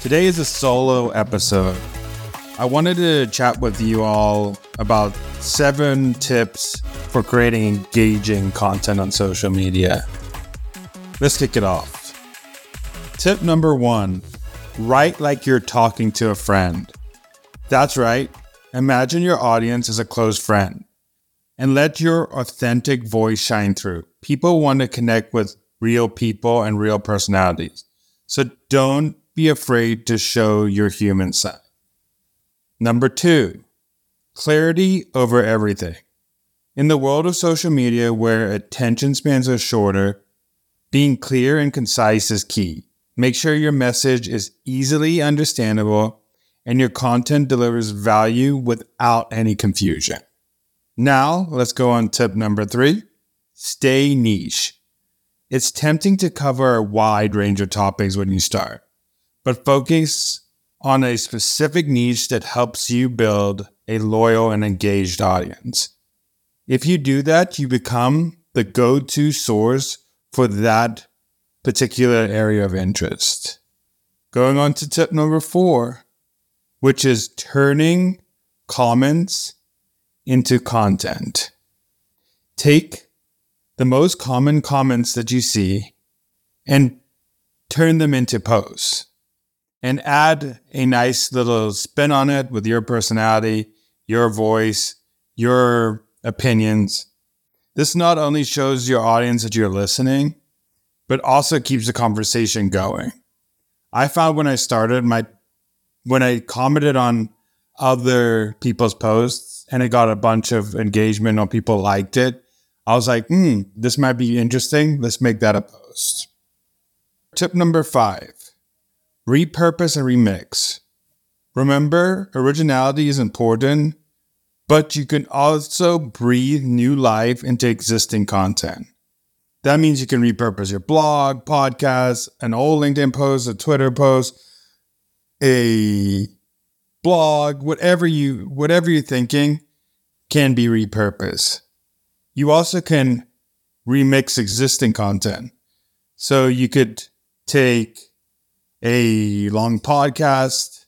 Today is a solo episode. I wanted to chat with you all about seven tips for creating engaging content on social media. Let's kick it off. Tip number one write like you're talking to a friend. That's right. Imagine your audience as a close friend and let your authentic voice shine through. People want to connect with real people and real personalities. So don't be afraid to show your human side. Number two, clarity over everything. In the world of social media where attention spans are shorter, being clear and concise is key. Make sure your message is easily understandable and your content delivers value without any confusion. Now, let's go on tip number three stay niche. It's tempting to cover a wide range of topics when you start but focus on a specific niche that helps you build a loyal and engaged audience. If you do that, you become the go to source for that particular area of interest. Going on to tip number four, which is turning comments into content. Take the most common comments that you see and turn them into posts and add a nice little spin on it with your personality, your voice, your opinions. This not only shows your audience that you're listening, but also keeps the conversation going. I found when I started my when I commented on other people's posts and it got a bunch of engagement or people liked it, I was like, hmm, this might be interesting. Let's make that a post. Tip number five repurpose and remix. Remember, originality is important, but you can also breathe new life into existing content. That means you can repurpose your blog, podcast, an old LinkedIn post, a Twitter post, a blog, whatever you whatever you're thinking can be repurposed. You also can remix existing content. So you could take a long podcast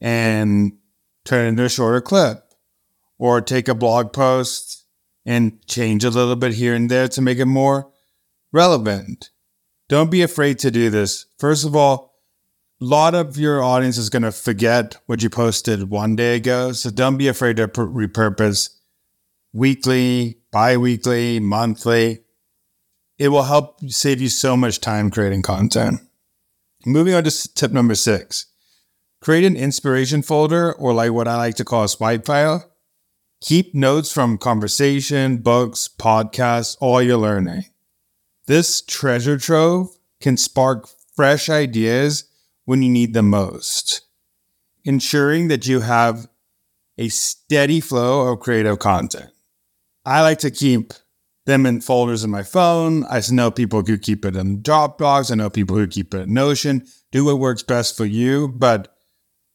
and turn it into a shorter clip or take a blog post and change a little bit here and there to make it more relevant. Don't be afraid to do this. First of all, a lot of your audience is going to forget what you posted one day ago. So don't be afraid to repurpose weekly, bi weekly, monthly. It will help save you so much time creating content. Moving on to tip number six create an inspiration folder or like what I like to call a swipe file. Keep notes from conversation, books, podcasts, all your learning. This treasure trove can spark fresh ideas when you need them most, ensuring that you have a steady flow of creative content. I like to keep them in folders in my phone. I know people who keep it in Dropbox. I know people who keep it in Notion. Do what works best for you. But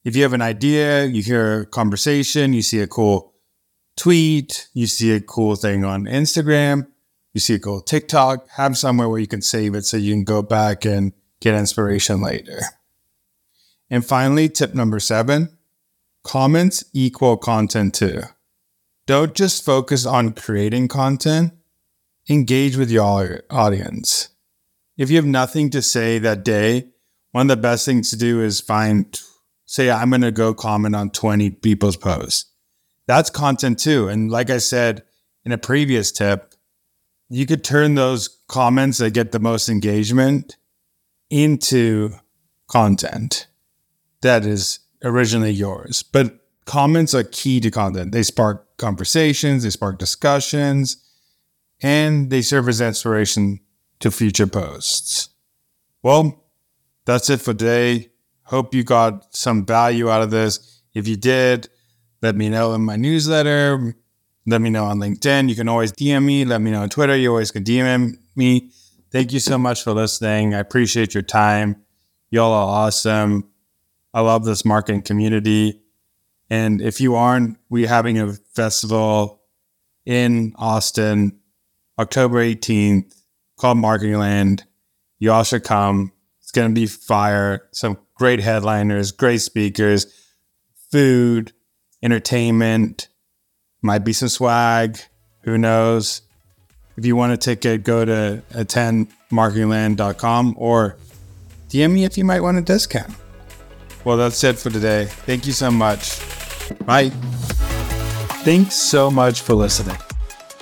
if you have an idea, you hear a conversation, you see a cool tweet, you see a cool thing on Instagram, you see a cool TikTok, have somewhere where you can save it so you can go back and get inspiration later. And finally, tip number seven comments equal content too. Don't just focus on creating content, engage with your audience. If you have nothing to say that day, one of the best things to do is find, say, I'm going to go comment on 20 people's posts. That's content too. And like I said in a previous tip, you could turn those comments that get the most engagement into content that is originally yours. But comments are key to content. They spark conversations, they spark discussions, and they serve as inspiration to future posts. Well, that's it for today. Hope you got some value out of this. If you did, let me know in my newsletter. Let me know on LinkedIn. You can always DM me. Let me know on Twitter. You always can DM me. Thank you so much for listening. I appreciate your time. Y'all are awesome. I love this marketing community. And if you aren't, we're having a festival in Austin, October 18th, called Marketing Land. You all should come. It's going to be fire. Some great headliners, great speakers, food, entertainment, might be some swag. Who knows? If you want a ticket, go to attendmarketingland.com or DM me if you might want a discount. Well, that's it for today. Thank you so much. Bye. Thanks so much for listening.